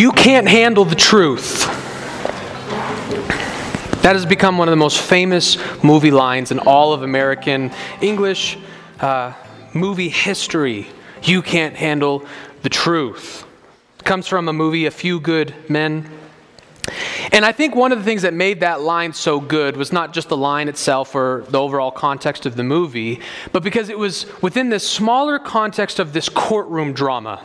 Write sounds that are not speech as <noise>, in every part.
You can't handle the truth. That has become one of the most famous movie lines in all of American English uh, movie history. You can't handle the truth. It comes from a movie, A Few Good Men. And I think one of the things that made that line so good was not just the line itself or the overall context of the movie, but because it was within this smaller context of this courtroom drama.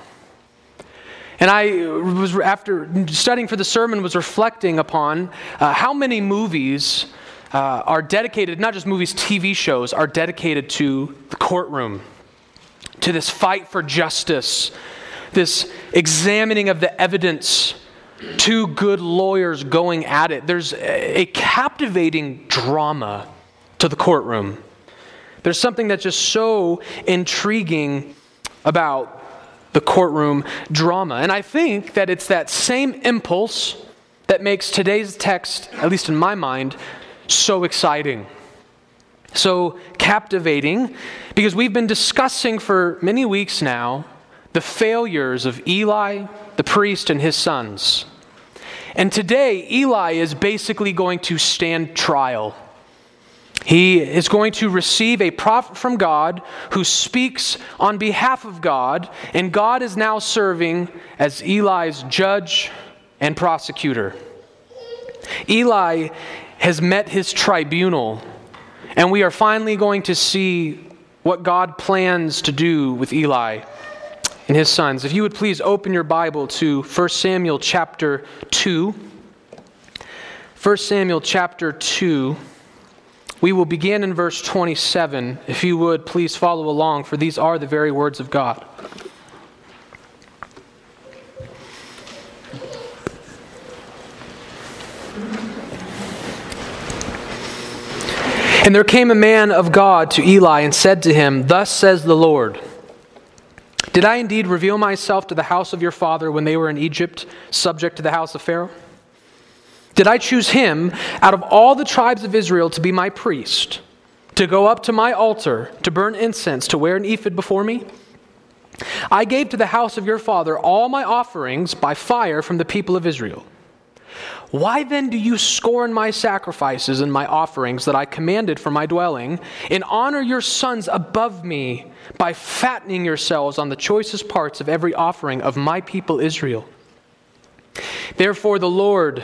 And I was, after studying for the sermon, was reflecting upon uh, how many movies uh, are dedicated, not just movies, TV shows, are dedicated to the courtroom, to this fight for justice, this examining of the evidence, two good lawyers going at it. There's a captivating drama to the courtroom. There's something that's just so intriguing about the courtroom drama. And I think that it's that same impulse that makes today's text, at least in my mind, so exciting, so captivating, because we've been discussing for many weeks now the failures of Eli, the priest, and his sons. And today, Eli is basically going to stand trial. He is going to receive a prophet from God who speaks on behalf of God, and God is now serving as Eli's judge and prosecutor. Eli has met his tribunal, and we are finally going to see what God plans to do with Eli and his sons. If you would please open your Bible to 1 Samuel chapter 2. 1 Samuel chapter 2. We will begin in verse 27. If you would, please follow along, for these are the very words of God. And there came a man of God to Eli and said to him, Thus says the Lord Did I indeed reveal myself to the house of your father when they were in Egypt, subject to the house of Pharaoh? Did I choose him out of all the tribes of Israel to be my priest, to go up to my altar, to burn incense, to wear an ephod before me? I gave to the house of your father all my offerings by fire from the people of Israel. Why then do you scorn my sacrifices and my offerings that I commanded for my dwelling, and honor your sons above me by fattening yourselves on the choicest parts of every offering of my people Israel? Therefore, the Lord,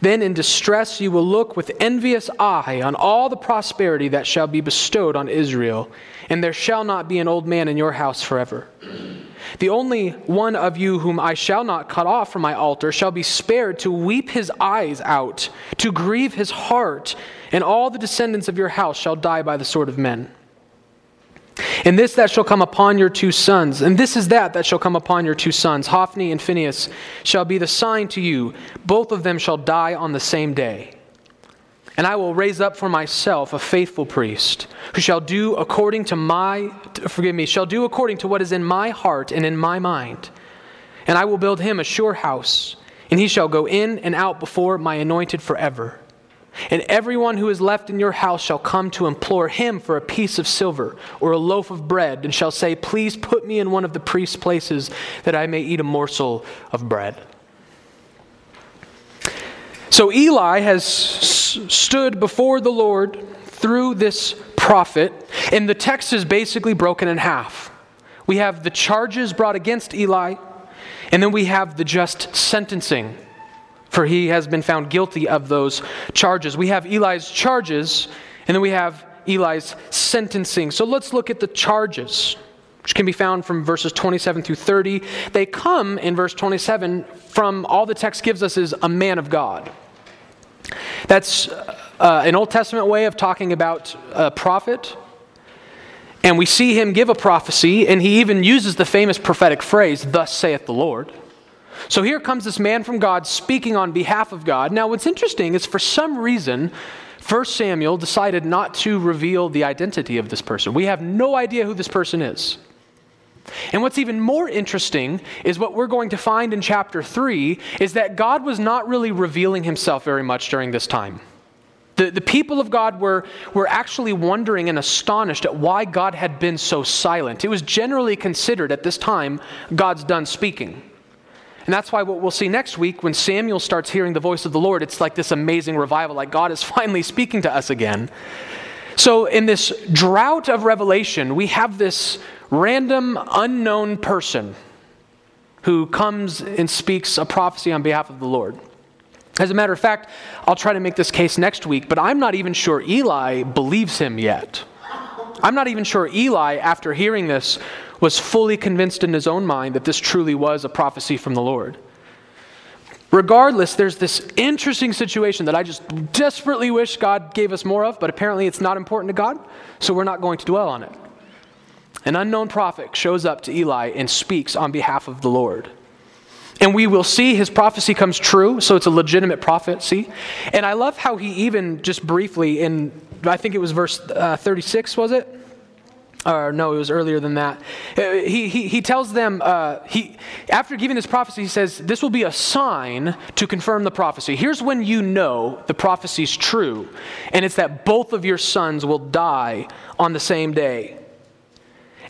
Then in distress you will look with envious eye on all the prosperity that shall be bestowed on Israel, and there shall not be an old man in your house forever. The only one of you whom I shall not cut off from my altar shall be spared to weep his eyes out, to grieve his heart, and all the descendants of your house shall die by the sword of men. And this that shall come upon your two sons, and this is that that shall come upon your two sons, Hophni and Phinehas, shall be the sign to you. Both of them shall die on the same day. And I will raise up for myself a faithful priest, who shall do according to my, forgive me, shall do according to what is in my heart and in my mind. And I will build him a sure house, and he shall go in and out before my anointed forever. And everyone who is left in your house shall come to implore him for a piece of silver or a loaf of bread, and shall say, Please put me in one of the priest's places that I may eat a morsel of bread. So Eli has stood before the Lord through this prophet, and the text is basically broken in half. We have the charges brought against Eli, and then we have the just sentencing for he has been found guilty of those charges. We have Eli's charges, and then we have Eli's sentencing. So let's look at the charges, which can be found from verses 27 through 30. They come in verse 27 from all the text gives us is a man of God. That's uh, an Old Testament way of talking about a prophet. And we see him give a prophecy, and he even uses the famous prophetic phrase, Thus saith the Lord. So here comes this man from God speaking on behalf of God. Now, what's interesting is for some reason, First Samuel decided not to reveal the identity of this person. We have no idea who this person is. And what's even more interesting is what we're going to find in chapter 3 is that God was not really revealing himself very much during this time. The, the people of God were, were actually wondering and astonished at why God had been so silent. It was generally considered at this time God's done speaking. And that's why what we'll see next week when Samuel starts hearing the voice of the Lord, it's like this amazing revival, like God is <laughs> finally speaking to us again. So, in this drought of revelation, we have this random, unknown person who comes and speaks a prophecy on behalf of the Lord. As a matter of fact, I'll try to make this case next week, but I'm not even sure Eli believes him yet. I'm not even sure Eli, after hearing this, was fully convinced in his own mind that this truly was a prophecy from the Lord. Regardless, there's this interesting situation that I just desperately wish God gave us more of, but apparently it's not important to God, so we're not going to dwell on it. An unknown prophet shows up to Eli and speaks on behalf of the Lord. And we will see his prophecy comes true, so it's a legitimate prophecy. And I love how he even just briefly, in I think it was verse uh, 36, was it? Or no, it was earlier than that. Uh, he, he, he tells them, uh, he, after giving this prophecy, he says, This will be a sign to confirm the prophecy. Here's when you know the prophecy is true, and it's that both of your sons will die on the same day.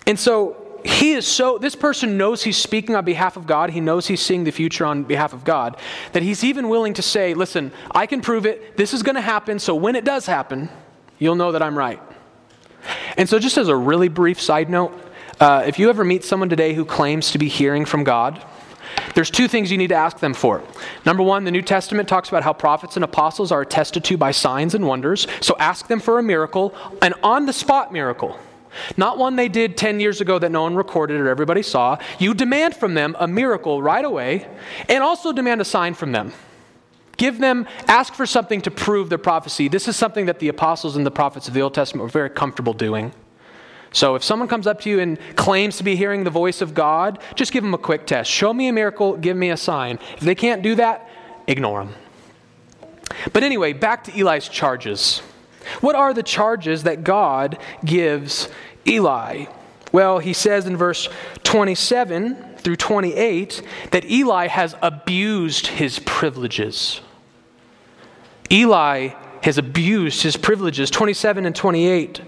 And so he is so, this person knows he's speaking on behalf of God. He knows he's seeing the future on behalf of God. That he's even willing to say, listen, I can prove it. This is going to happen. So when it does happen, you'll know that I'm right. And so, just as a really brief side note, uh, if you ever meet someone today who claims to be hearing from God, there's two things you need to ask them for. Number one, the New Testament talks about how prophets and apostles are attested to by signs and wonders. So ask them for a miracle, an on the spot miracle. Not one they did 10 years ago that no one recorded or everybody saw. You demand from them a miracle right away and also demand a sign from them. Give them, ask for something to prove their prophecy. This is something that the apostles and the prophets of the Old Testament were very comfortable doing. So if someone comes up to you and claims to be hearing the voice of God, just give them a quick test. Show me a miracle, give me a sign. If they can't do that, ignore them. But anyway, back to Eli's charges. What are the charges that God gives Eli? Well, he says in verse 27 through 28 that Eli has abused his privileges. Eli has abused his privileges. 27 and 28.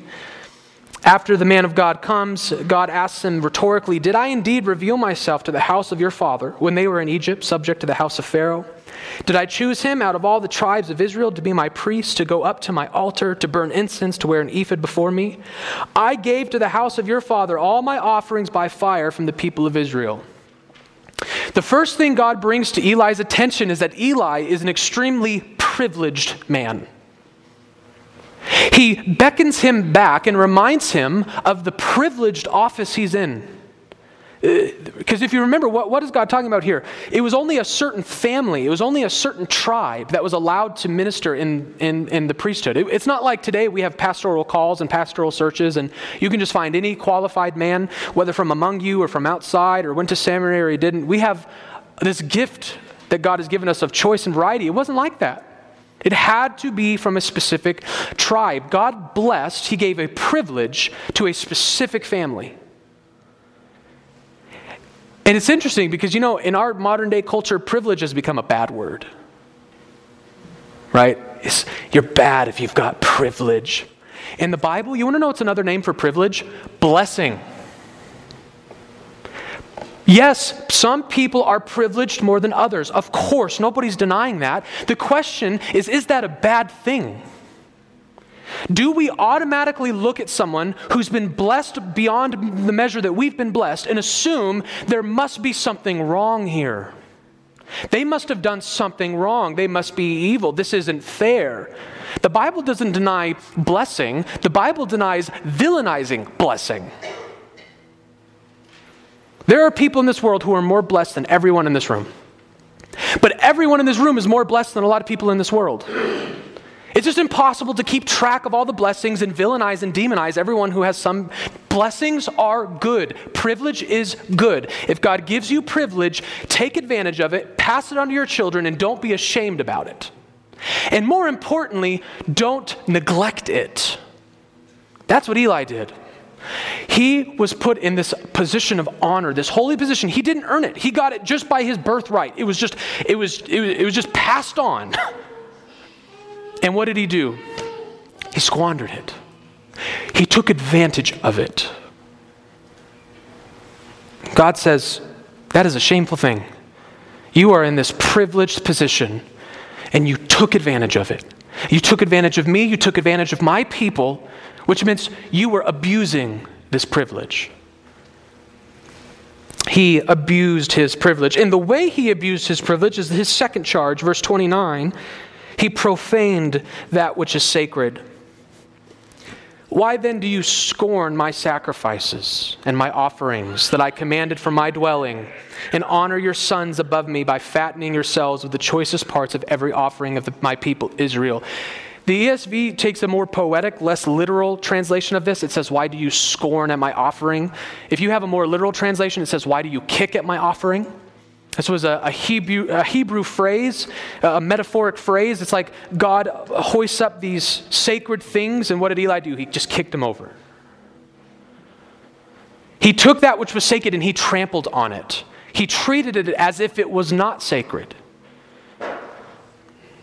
After the man of God comes, God asks him rhetorically, Did I indeed reveal myself to the house of your father when they were in Egypt, subject to the house of Pharaoh? Did I choose him out of all the tribes of Israel to be my priest, to go up to my altar, to burn incense, to wear an ephod before me? I gave to the house of your father all my offerings by fire from the people of Israel. The first thing God brings to Eli's attention is that Eli is an extremely privileged man. He beckons him back and reminds him of the privileged office he's in. Because uh, if you remember, what, what is God talking about here? It was only a certain family, it was only a certain tribe that was allowed to minister in, in, in the priesthood. It, it's not like today we have pastoral calls and pastoral searches, and you can just find any qualified man, whether from among you or from outside or went to seminary or didn't. We have this gift that God has given us of choice and variety. It wasn't like that. It had to be from a specific tribe. God blessed, He gave a privilege to a specific family. And it's interesting because, you know, in our modern day culture, privilege has become a bad word. Right? It's, you're bad if you've got privilege. In the Bible, you want to know what's another name for privilege? Blessing. Yes, some people are privileged more than others. Of course, nobody's denying that. The question is is that a bad thing? Do we automatically look at someone who's been blessed beyond the measure that we've been blessed and assume there must be something wrong here? They must have done something wrong. They must be evil. This isn't fair. The Bible doesn't deny blessing, the Bible denies villainizing blessing. There are people in this world who are more blessed than everyone in this room. But everyone in this room is more blessed than a lot of people in this world. It's just impossible to keep track of all the blessings and villainize and demonize everyone who has some. Blessings are good. Privilege is good. If God gives you privilege, take advantage of it, pass it on to your children, and don't be ashamed about it. And more importantly, don't neglect it. That's what Eli did. He was put in this position of honor, this holy position. He didn't earn it. He got it just by his birthright. It was just, it was, it was, it was just passed on. <laughs> And what did he do? He squandered it. He took advantage of it. God says, that is a shameful thing. You are in this privileged position and you took advantage of it. You took advantage of me, you took advantage of my people, which means you were abusing this privilege. He abused his privilege. And the way he abused his privilege is his second charge, verse 29. He profaned that which is sacred. Why then do you scorn my sacrifices and my offerings that I commanded for my dwelling, and honor your sons above me by fattening yourselves with the choicest parts of every offering of the, my people Israel? The ESV takes a more poetic, less literal translation of this. It says, Why do you scorn at my offering? If you have a more literal translation, it says, Why do you kick at my offering? This was a, a, Hebrew, a Hebrew phrase, a metaphoric phrase. It's like God hoists up these sacred things, and what did Eli do? He just kicked them over. He took that which was sacred and he trampled on it. He treated it as if it was not sacred.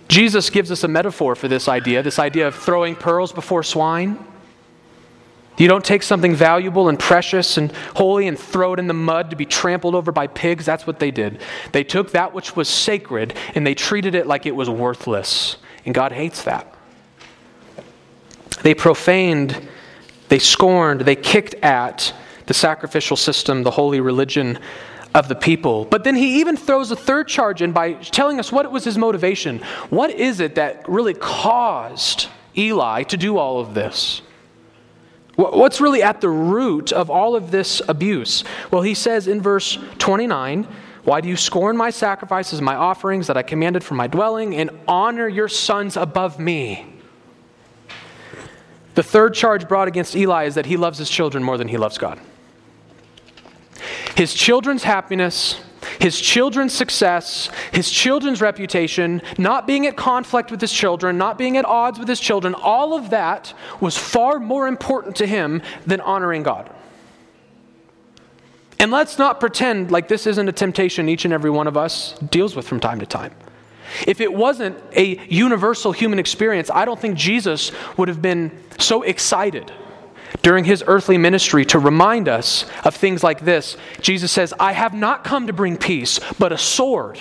Jesus gives us a metaphor for this idea this idea of throwing pearls before swine. You don't take something valuable and precious and holy and throw it in the mud to be trampled over by pigs. That's what they did. They took that which was sacred and they treated it like it was worthless. And God hates that. They profaned, they scorned, they kicked at the sacrificial system, the holy religion of the people. But then he even throws a third charge in by telling us what was his motivation. What is it that really caused Eli to do all of this? What's really at the root of all of this abuse? Well, he says in verse 29 Why do you scorn my sacrifices, my offerings that I commanded for my dwelling, and honor your sons above me? The third charge brought against Eli is that he loves his children more than he loves God. His children's happiness, his children's success, his children's reputation, not being at conflict with his children, not being at odds with his children, all of that was far more important to him than honoring God. And let's not pretend like this isn't a temptation each and every one of us deals with from time to time. If it wasn't a universal human experience, I don't think Jesus would have been so excited during his earthly ministry to remind us of things like this. Jesus says, I have not come to bring peace, but a sword.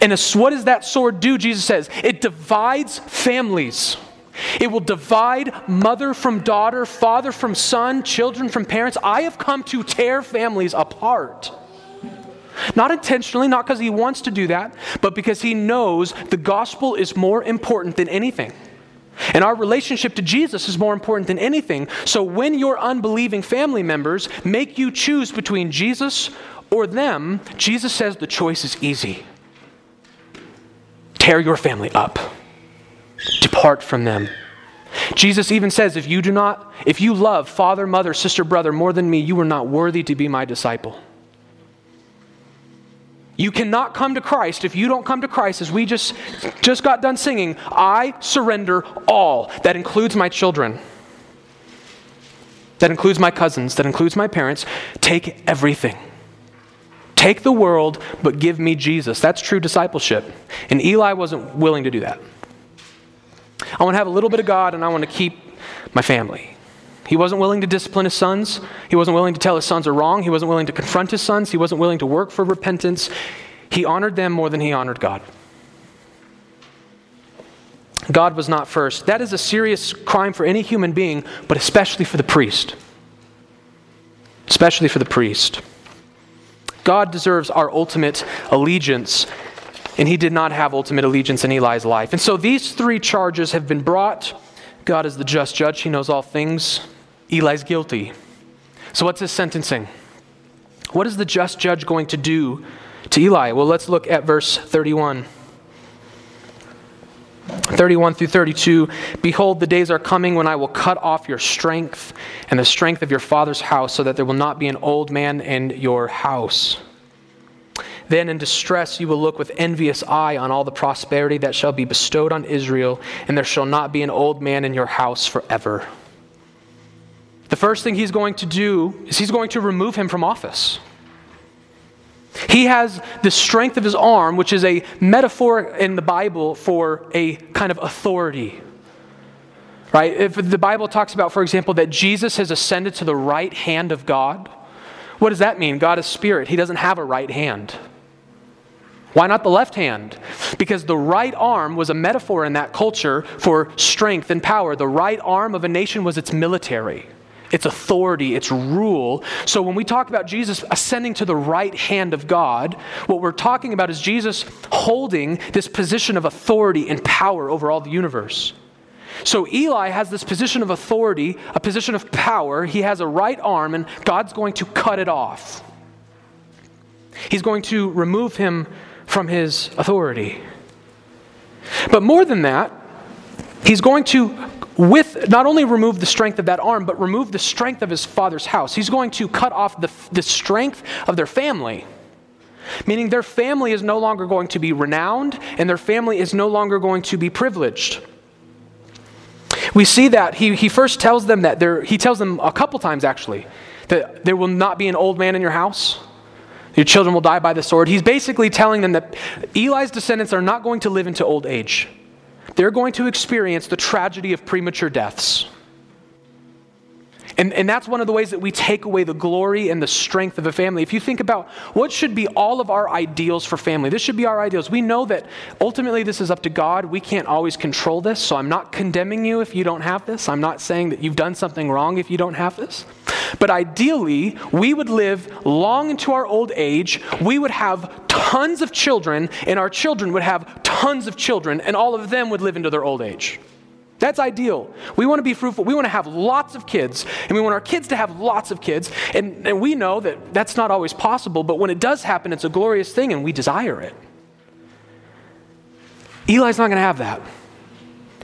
And a, what does that sword do? Jesus says, it divides families. It will divide mother from daughter, father from son, children from parents. I have come to tear families apart. Not intentionally, not because he wants to do that, but because he knows the gospel is more important than anything. And our relationship to Jesus is more important than anything. So when your unbelieving family members make you choose between Jesus or them, Jesus says the choice is easy. Tear your family up, depart from them. Jesus even says, if you do not, if you love father, mother, sister, brother more than me, you are not worthy to be my disciple. You cannot come to Christ if you don't come to Christ as we just just got done singing, I surrender all. That includes my children. That includes my cousins, that includes my parents. Take everything. Take the world, but give me Jesus. That's true discipleship. And Eli wasn't willing to do that. I want to have a little bit of God and I want to keep my family. He wasn't willing to discipline his sons. He wasn't willing to tell his sons are wrong. He wasn't willing to confront his sons. He wasn't willing to work for repentance. He honored them more than he honored God. God was not first. That is a serious crime for any human being, but especially for the priest. Especially for the priest. God deserves our ultimate allegiance, and he did not have ultimate allegiance in Eli's life. And so these three charges have been brought. God is the just judge, he knows all things. Eli's guilty. So, what's his sentencing? What is the just judge going to do to Eli? Well, let's look at verse 31. 31 through 32 Behold, the days are coming when I will cut off your strength and the strength of your father's house, so that there will not be an old man in your house. Then in distress you will look with envious eye on all the prosperity that shall be bestowed on Israel, and there shall not be an old man in your house forever. The first thing he's going to do is he's going to remove him from office. He has the strength of his arm, which is a metaphor in the Bible for a kind of authority. Right? If the Bible talks about, for example, that Jesus has ascended to the right hand of God, what does that mean? God is spirit. He doesn't have a right hand. Why not the left hand? Because the right arm was a metaphor in that culture for strength and power. The right arm of a nation was its military its authority, its rule. So when we talk about Jesus ascending to the right hand of God, what we're talking about is Jesus holding this position of authority and power over all the universe. So Eli has this position of authority, a position of power. He has a right arm, and God's going to cut it off. He's going to remove him from his authority. But more than that, he's going to with not only remove the strength of that arm, but remove the strength of his father's house. He's going to cut off the, the strength of their family, meaning their family is no longer going to be renowned and their family is no longer going to be privileged. We see that he, he first tells them that there, he tells them a couple times actually that there will not be an old man in your house. Your children will die by the sword. He's basically telling them that Eli's descendants are not going to live into old age they're going to experience the tragedy of premature deaths. And, and that's one of the ways that we take away the glory and the strength of a family. If you think about what should be all of our ideals for family, this should be our ideals. We know that ultimately this is up to God. We can't always control this, so I'm not condemning you if you don't have this. I'm not saying that you've done something wrong if you don't have this. But ideally, we would live long into our old age. We would have tons of children, and our children would have tons of children, and all of them would live into their old age. That's ideal. We want to be fruitful. We want to have lots of kids, and we want our kids to have lots of kids. And, and we know that that's not always possible, but when it does happen, it's a glorious thing, and we desire it. Eli's not going to have that.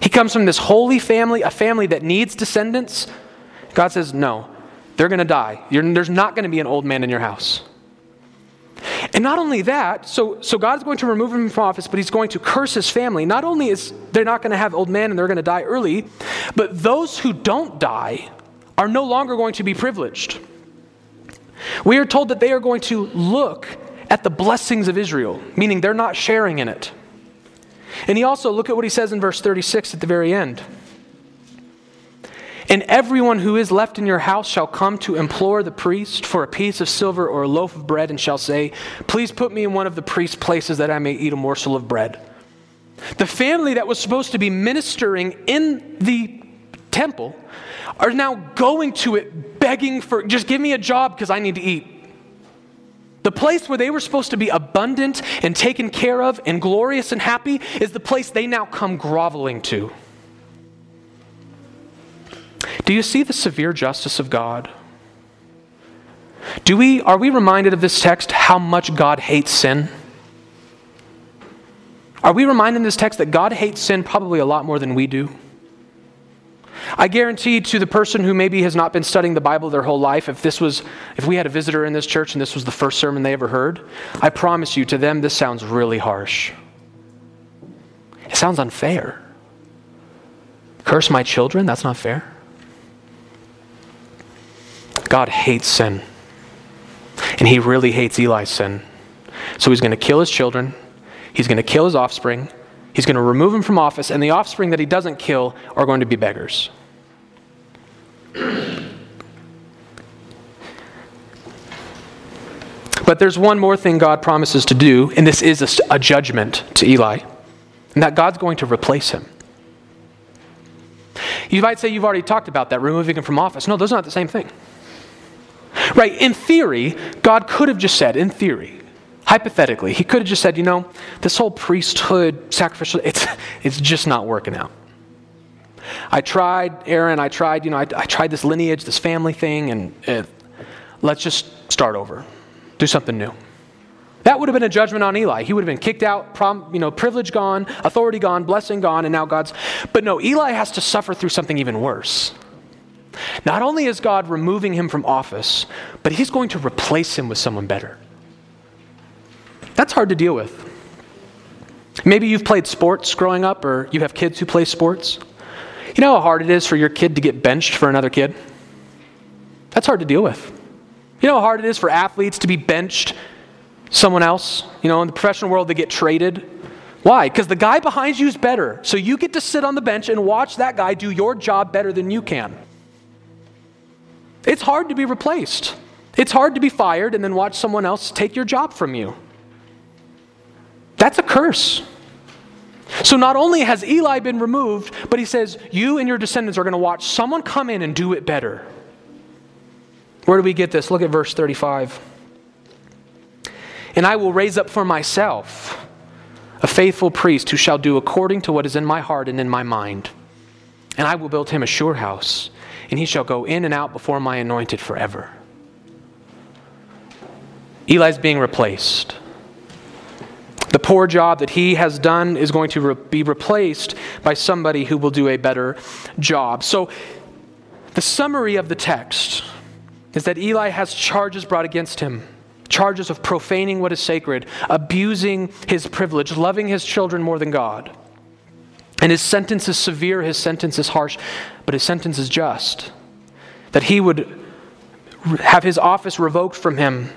He comes from this holy family, a family that needs descendants. God says, No, they're going to die. You're, there's not going to be an old man in your house. And not only that, so, so God is going to remove him from office, but he's going to curse his family. Not only is they're not going to have old men and they're going to die early, but those who don't die are no longer going to be privileged. We are told that they are going to look at the blessings of Israel, meaning they're not sharing in it. And he also, look at what he says in verse 36 at the very end. And everyone who is left in your house shall come to implore the priest for a piece of silver or a loaf of bread and shall say, Please put me in one of the priest's places that I may eat a morsel of bread. The family that was supposed to be ministering in the temple are now going to it begging for, just give me a job because I need to eat. The place where they were supposed to be abundant and taken care of and glorious and happy is the place they now come groveling to. Do you see the severe justice of God? Do we, are we reminded of this text how much God hates sin? Are we reminded in this text that God hates sin probably a lot more than we do? I guarantee to the person who maybe has not been studying the Bible their whole life, if this was, if we had a visitor in this church and this was the first sermon they ever heard, I promise you to them this sounds really harsh. It sounds unfair. Curse my children? That's not fair. God hates sin. And he really hates Eli's sin. So he's going to kill his children, he's going to kill his offspring, he's going to remove him from office, and the offspring that he doesn't kill are going to be beggars. But there's one more thing God promises to do, and this is a, a judgment to Eli, and that God's going to replace him. You might say you've already talked about that, removing him from office. No, those are not the same thing. Right? In theory, God could have just said, in theory, hypothetically, he could have just said, you know, this whole priesthood, sacrificial, it's, <laughs> it's just not working out. I tried, Aaron, I tried, you know, I, I tried this lineage, this family thing, and it, let's just start over. Do something new. That would have been a judgment on Eli. He would have been kicked out, prom, you know, privilege gone, authority gone, blessing gone, and now God's. But no, Eli has to suffer through something even worse. Not only is God removing him from office, but he's going to replace him with someone better. That's hard to deal with. Maybe you've played sports growing up, or you have kids who play sports. You know how hard it is for your kid to get benched for another kid? That's hard to deal with. You know how hard it is for athletes to be benched someone else? You know, in the professional world, they get traded. Why? Because the guy behind you is better. So you get to sit on the bench and watch that guy do your job better than you can. It's hard to be replaced. It's hard to be fired and then watch someone else take your job from you. That's a curse. So not only has Eli been removed, but he says, You and your descendants are going to watch someone come in and do it better. Where do we get this? Look at verse 35. And I will raise up for myself a faithful priest who shall do according to what is in my heart and in my mind. And I will build him a sure house, and he shall go in and out before my anointed forever. Eli's being replaced. The poor job that he has done is going to re- be replaced by somebody who will do a better job. So, the summary of the text is that Eli has charges brought against him charges of profaning what is sacred, abusing his privilege, loving his children more than God. And his sentence is severe, his sentence is harsh, but his sentence is just. That he would have his office revoked from him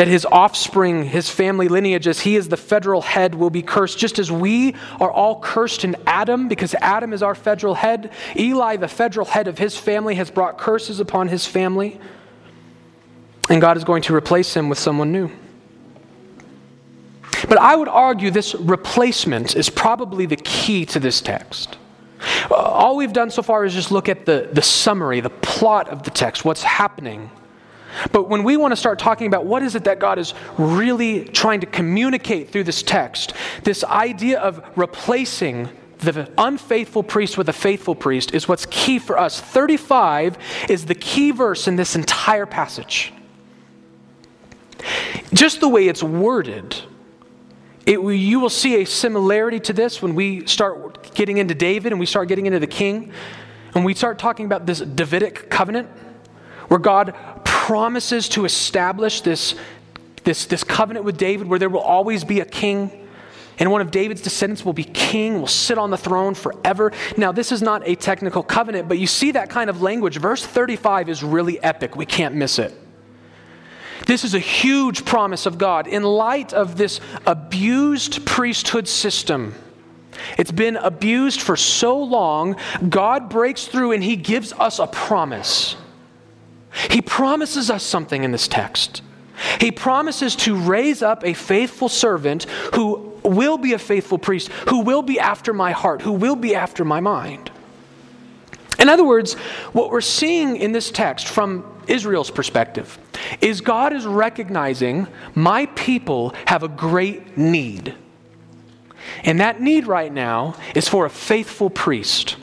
that his offspring, his family lineage, as he is the federal head, will be cursed, just as we are all cursed in Adam, because Adam is our federal head. Eli, the federal head of his family, has brought curses upon his family, and God is going to replace him with someone new. But I would argue this replacement is probably the key to this text. Uh, all we've done so far is just look at the, the summary, the plot of the text, what's happening. But when we want to start talking about what is it that God is really trying to communicate through this text, this idea of replacing the unfaithful priest with a faithful priest is what's key for us. 35 is the key verse in this entire passage. Just the way it's worded, it, you will see a similarity to this when we start getting into David and we start getting into the king, and we start talking about this Davidic covenant where God promises to establish this, this, this covenant with David where there will always be a king. And one of David's descendants will be king, will sit on the throne forever. Now, this is not a technical covenant, but you see that kind of language. Verse 35 is really epic. We can't miss it. This is a huge promise of God. In light of this abused priesthood system, it's been abused for so long, God breaks through and He gives us a promise. He promises us something in this text. He promises to raise up a faithful servant who will be a faithful priest, who will be after my heart, who will be after my mind. In other words, what we're seeing in this text from Israel's perspective is God is recognizing my people have a great need. And that need right now is for a faithful priest.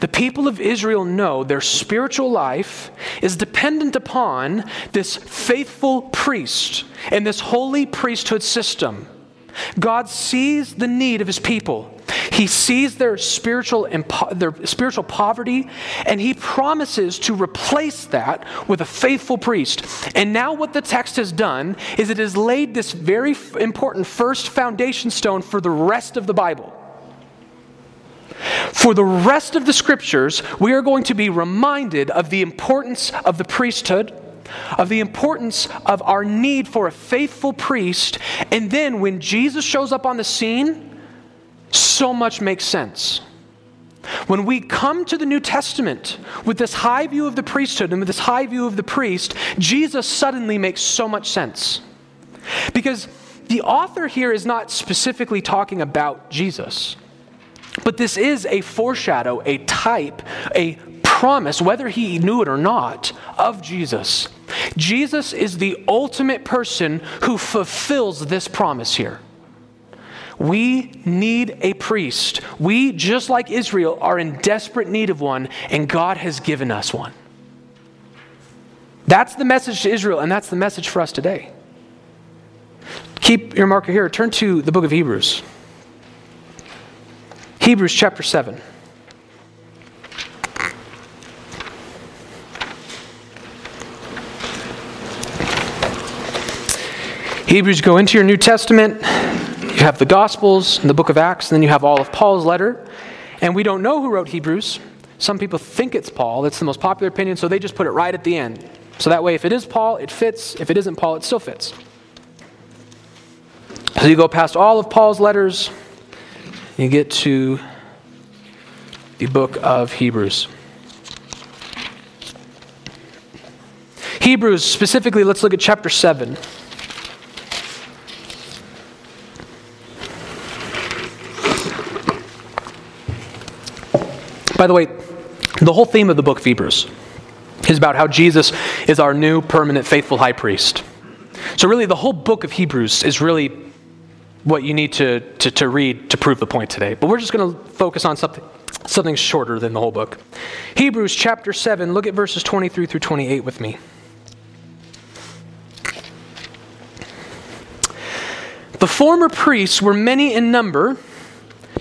The people of Israel know their spiritual life is dependent upon this faithful priest and this holy priesthood system. God sees the need of his people. He sees their spiritual, their spiritual poverty, and he promises to replace that with a faithful priest. And now, what the text has done is it has laid this very important first foundation stone for the rest of the Bible. For the rest of the scriptures, we are going to be reminded of the importance of the priesthood, of the importance of our need for a faithful priest. And then when Jesus shows up on the scene, so much makes sense. When we come to the New Testament with this high view of the priesthood and with this high view of the priest, Jesus suddenly makes so much sense. Because the author here is not specifically talking about Jesus. But this is a foreshadow, a type, a promise, whether he knew it or not, of Jesus. Jesus is the ultimate person who fulfills this promise here. We need a priest. We, just like Israel, are in desperate need of one, and God has given us one. That's the message to Israel, and that's the message for us today. Keep your marker here. Turn to the book of Hebrews. Hebrews chapter 7. Hebrews go into your New Testament. You have the Gospels and the book of Acts, and then you have all of Paul's letter. And we don't know who wrote Hebrews. Some people think it's Paul. That's the most popular opinion, so they just put it right at the end. So that way, if it is Paul, it fits. If it isn't Paul, it still fits. So you go past all of Paul's letters, you get to the book of Hebrews. Hebrews, specifically, let's look at chapter 7. By the way, the whole theme of the book of Hebrews is about how Jesus is our new permanent faithful high priest. So, really, the whole book of Hebrews is really what you need to, to, to read to prove the point today. But we're just going to focus on something, something shorter than the whole book. Hebrews chapter 7, look at verses 23 through 28 with me. The former priests were many in number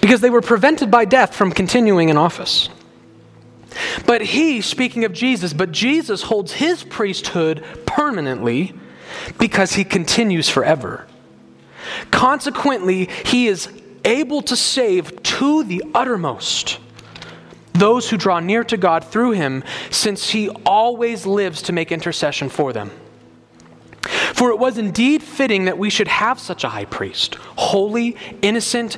because they were prevented by death from continuing in office. But he, speaking of Jesus, but Jesus holds his priesthood permanently because he continues forever. Consequently, he is able to save to the uttermost those who draw near to God through him, since he always lives to make intercession for them. For it was indeed fitting that we should have such a high priest, holy, innocent,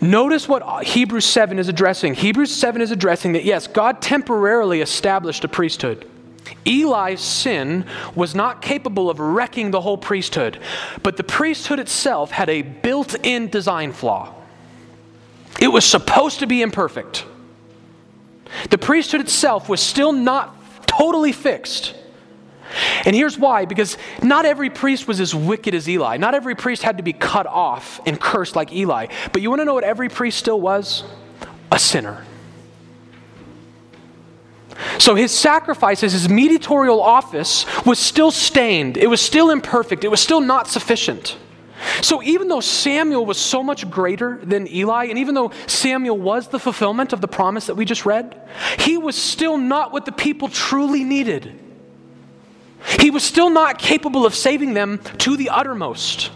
Notice what Hebrews 7 is addressing. Hebrews 7 is addressing that, yes, God temporarily established a priesthood. Eli's sin was not capable of wrecking the whole priesthood, but the priesthood itself had a built in design flaw. It was supposed to be imperfect. The priesthood itself was still not totally fixed. And here's why because not every priest was as wicked as Eli. Not every priest had to be cut off and cursed like Eli. But you want to know what every priest still was? A sinner. So his sacrifices, his mediatorial office, was still stained. It was still imperfect. It was still not sufficient. So even though Samuel was so much greater than Eli, and even though Samuel was the fulfillment of the promise that we just read, he was still not what the people truly needed. He was still not capable of saving them to the uttermost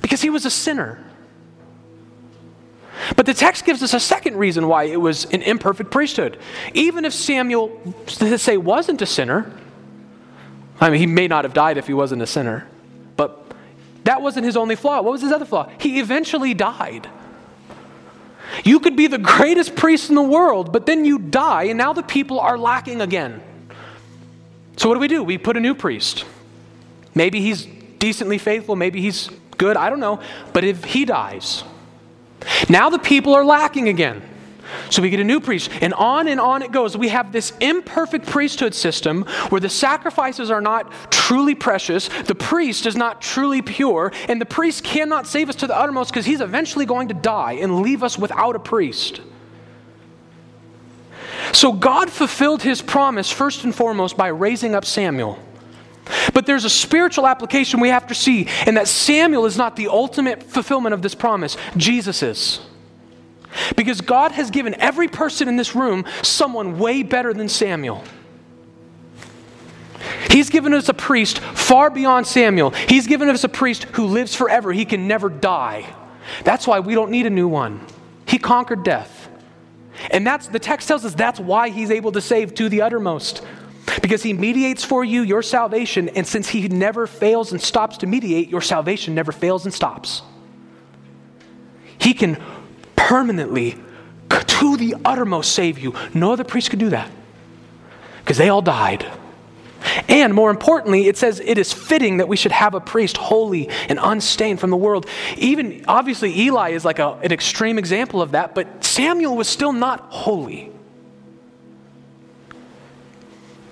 because he was a sinner. But the text gives us a second reason why it was an imperfect priesthood. Even if Samuel, to say, wasn't a sinner, I mean, he may not have died if he wasn't a sinner, but that wasn't his only flaw. What was his other flaw? He eventually died. You could be the greatest priest in the world, but then you die, and now the people are lacking again. So, what do we do? We put a new priest. Maybe he's decently faithful, maybe he's good, I don't know. But if he dies, now the people are lacking again. So we get a new priest, and on and on it goes. We have this imperfect priesthood system where the sacrifices are not truly precious, the priest is not truly pure, and the priest cannot save us to the uttermost because he's eventually going to die and leave us without a priest. So God fulfilled his promise first and foremost by raising up Samuel. But there's a spiritual application we have to see, and that Samuel is not the ultimate fulfillment of this promise, Jesus is. Because God has given every person in this room someone way better than Samuel. He's given us a priest far beyond Samuel. He's given us a priest who lives forever. He can never die. That's why we don't need a new one. He conquered death. And that's the text tells us that's why he's able to save to the uttermost. Because he mediates for you your salvation, and since he never fails and stops to mediate, your salvation never fails and stops. He can permanently, to the uttermost, save you. No other priest could do that because they all died. And more importantly, it says it is fitting that we should have a priest holy and unstained from the world. Even, obviously, Eli is like a, an extreme example of that, but Samuel was still not holy.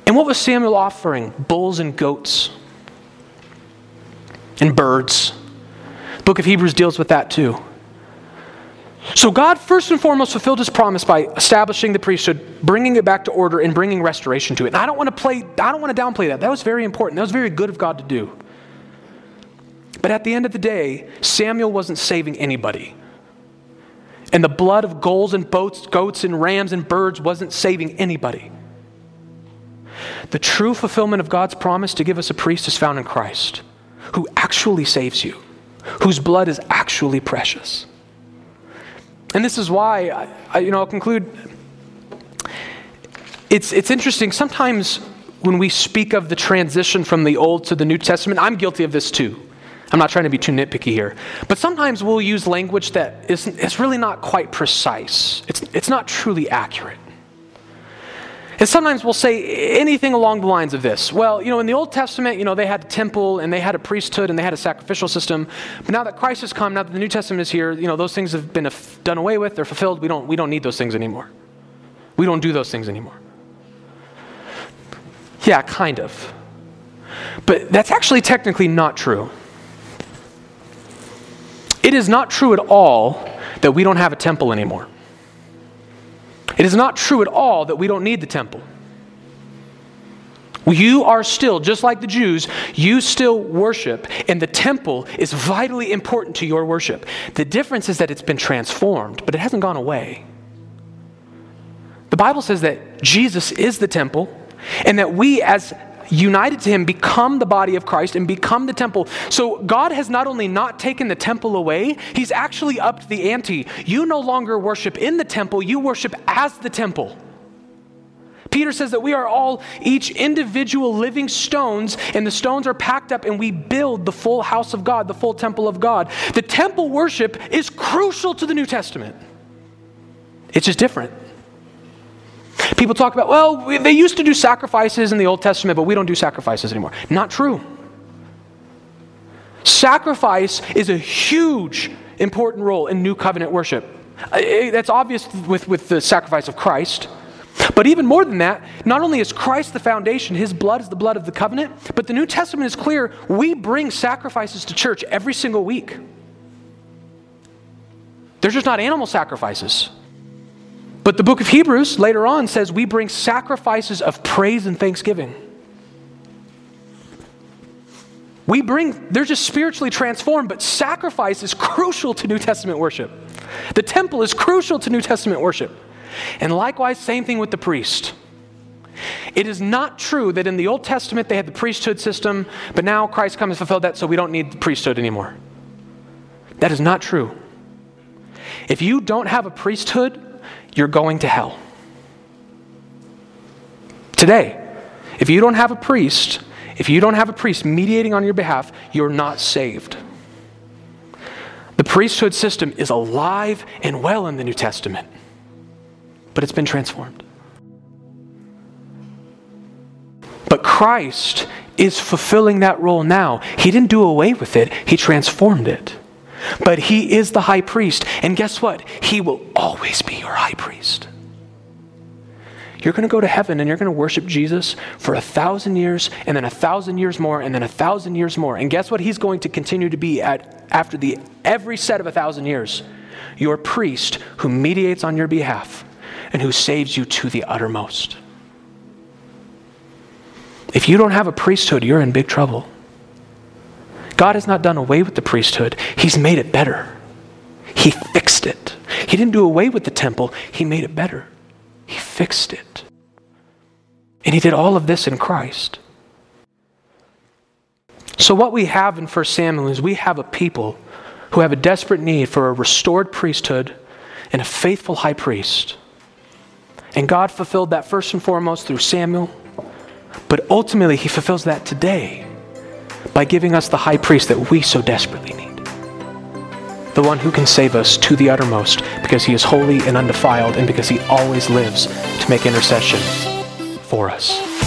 And what was Samuel offering? Bulls and goats and birds. Book of Hebrews deals with that too. So God first and foremost fulfilled his promise by establishing the priesthood, bringing it back to order and bringing restoration to it. And I don't want to play I don't want to downplay that. That was very important. That was very good of God to do. But at the end of the day, Samuel wasn't saving anybody. And the blood of bulls and boats, goats and rams and birds wasn't saving anybody. The true fulfillment of God's promise to give us a priest is found in Christ, who actually saves you, whose blood is actually precious. And this is why, I, I, you know, I'll conclude. It's, it's interesting. Sometimes when we speak of the transition from the Old to the New Testament, I'm guilty of this too. I'm not trying to be too nitpicky here. But sometimes we'll use language that is, is really not quite precise, it's, it's not truly accurate. And sometimes we'll say anything along the lines of this. Well, you know, in the Old Testament, you know, they had a temple and they had a priesthood and they had a sacrificial system. But now that Christ has come, now that the New Testament is here, you know, those things have been done away with, they're fulfilled. We don't, we don't need those things anymore. We don't do those things anymore. Yeah, kind of. But that's actually technically not true. It is not true at all that we don't have a temple anymore. It is not true at all that we don't need the temple. You are still, just like the Jews, you still worship, and the temple is vitally important to your worship. The difference is that it's been transformed, but it hasn't gone away. The Bible says that Jesus is the temple, and that we, as united to him, become the body of Christ and become the temple. So God has not only not taken the temple away, he's actually upped the ante. You no longer worship in the temple, you worship as the temple. Peter says that we are all each individual living stones, and the stones are packed up, and we build the full house of God, the full temple of God. The temple worship is crucial to the New Testament. It's just different. People talk about, well, they used to do sacrifices in the Old Testament, but we don't do sacrifices anymore. Not true. Sacrifice is a huge, important role in new covenant worship. That's obvious with, with the sacrifice of Christ. But even more than that, not only is Christ the foundation, his blood is the blood of the covenant, but the New Testament is clear we bring sacrifices to church every single week. They're just not animal sacrifices. But the book of Hebrews later on says we bring sacrifices of praise and thanksgiving. We bring, they're just spiritually transformed, but sacrifice is crucial to New Testament worship. The temple is crucial to New Testament worship. And likewise, same thing with the priest. It is not true that in the Old Testament they had the priesthood system, but now Christ comes and fulfilled that, so we don't need the priesthood anymore. That is not true. If you don't have a priesthood, you're going to hell. Today, if you don't have a priest, if you don't have a priest mediating on your behalf, you're not saved. The priesthood system is alive and well in the New Testament, but it's been transformed. But Christ is fulfilling that role now. He didn't do away with it, He transformed it. But he is the high priest. And guess what? He will always be your high priest. You're going to go to heaven and you're going to worship Jesus for a thousand years and then a thousand years more and then a thousand years more. And guess what he's going to continue to be at after the every set of a thousand years? Your priest who mediates on your behalf and who saves you to the uttermost. If you don't have a priesthood, you're in big trouble. God has not done away with the priesthood, He's made it better. He fixed it. He didn't do away with the temple, He made it better. He fixed it. And He did all of this in Christ. So, what we have in 1 Samuel is we have a people who have a desperate need for a restored priesthood and a faithful high priest. And God fulfilled that first and foremost through Samuel, but ultimately, He fulfills that today by giving us the high priest that we so desperately need. The one who can save us to the uttermost because he is holy and undefiled and because he always lives to make intercession for us.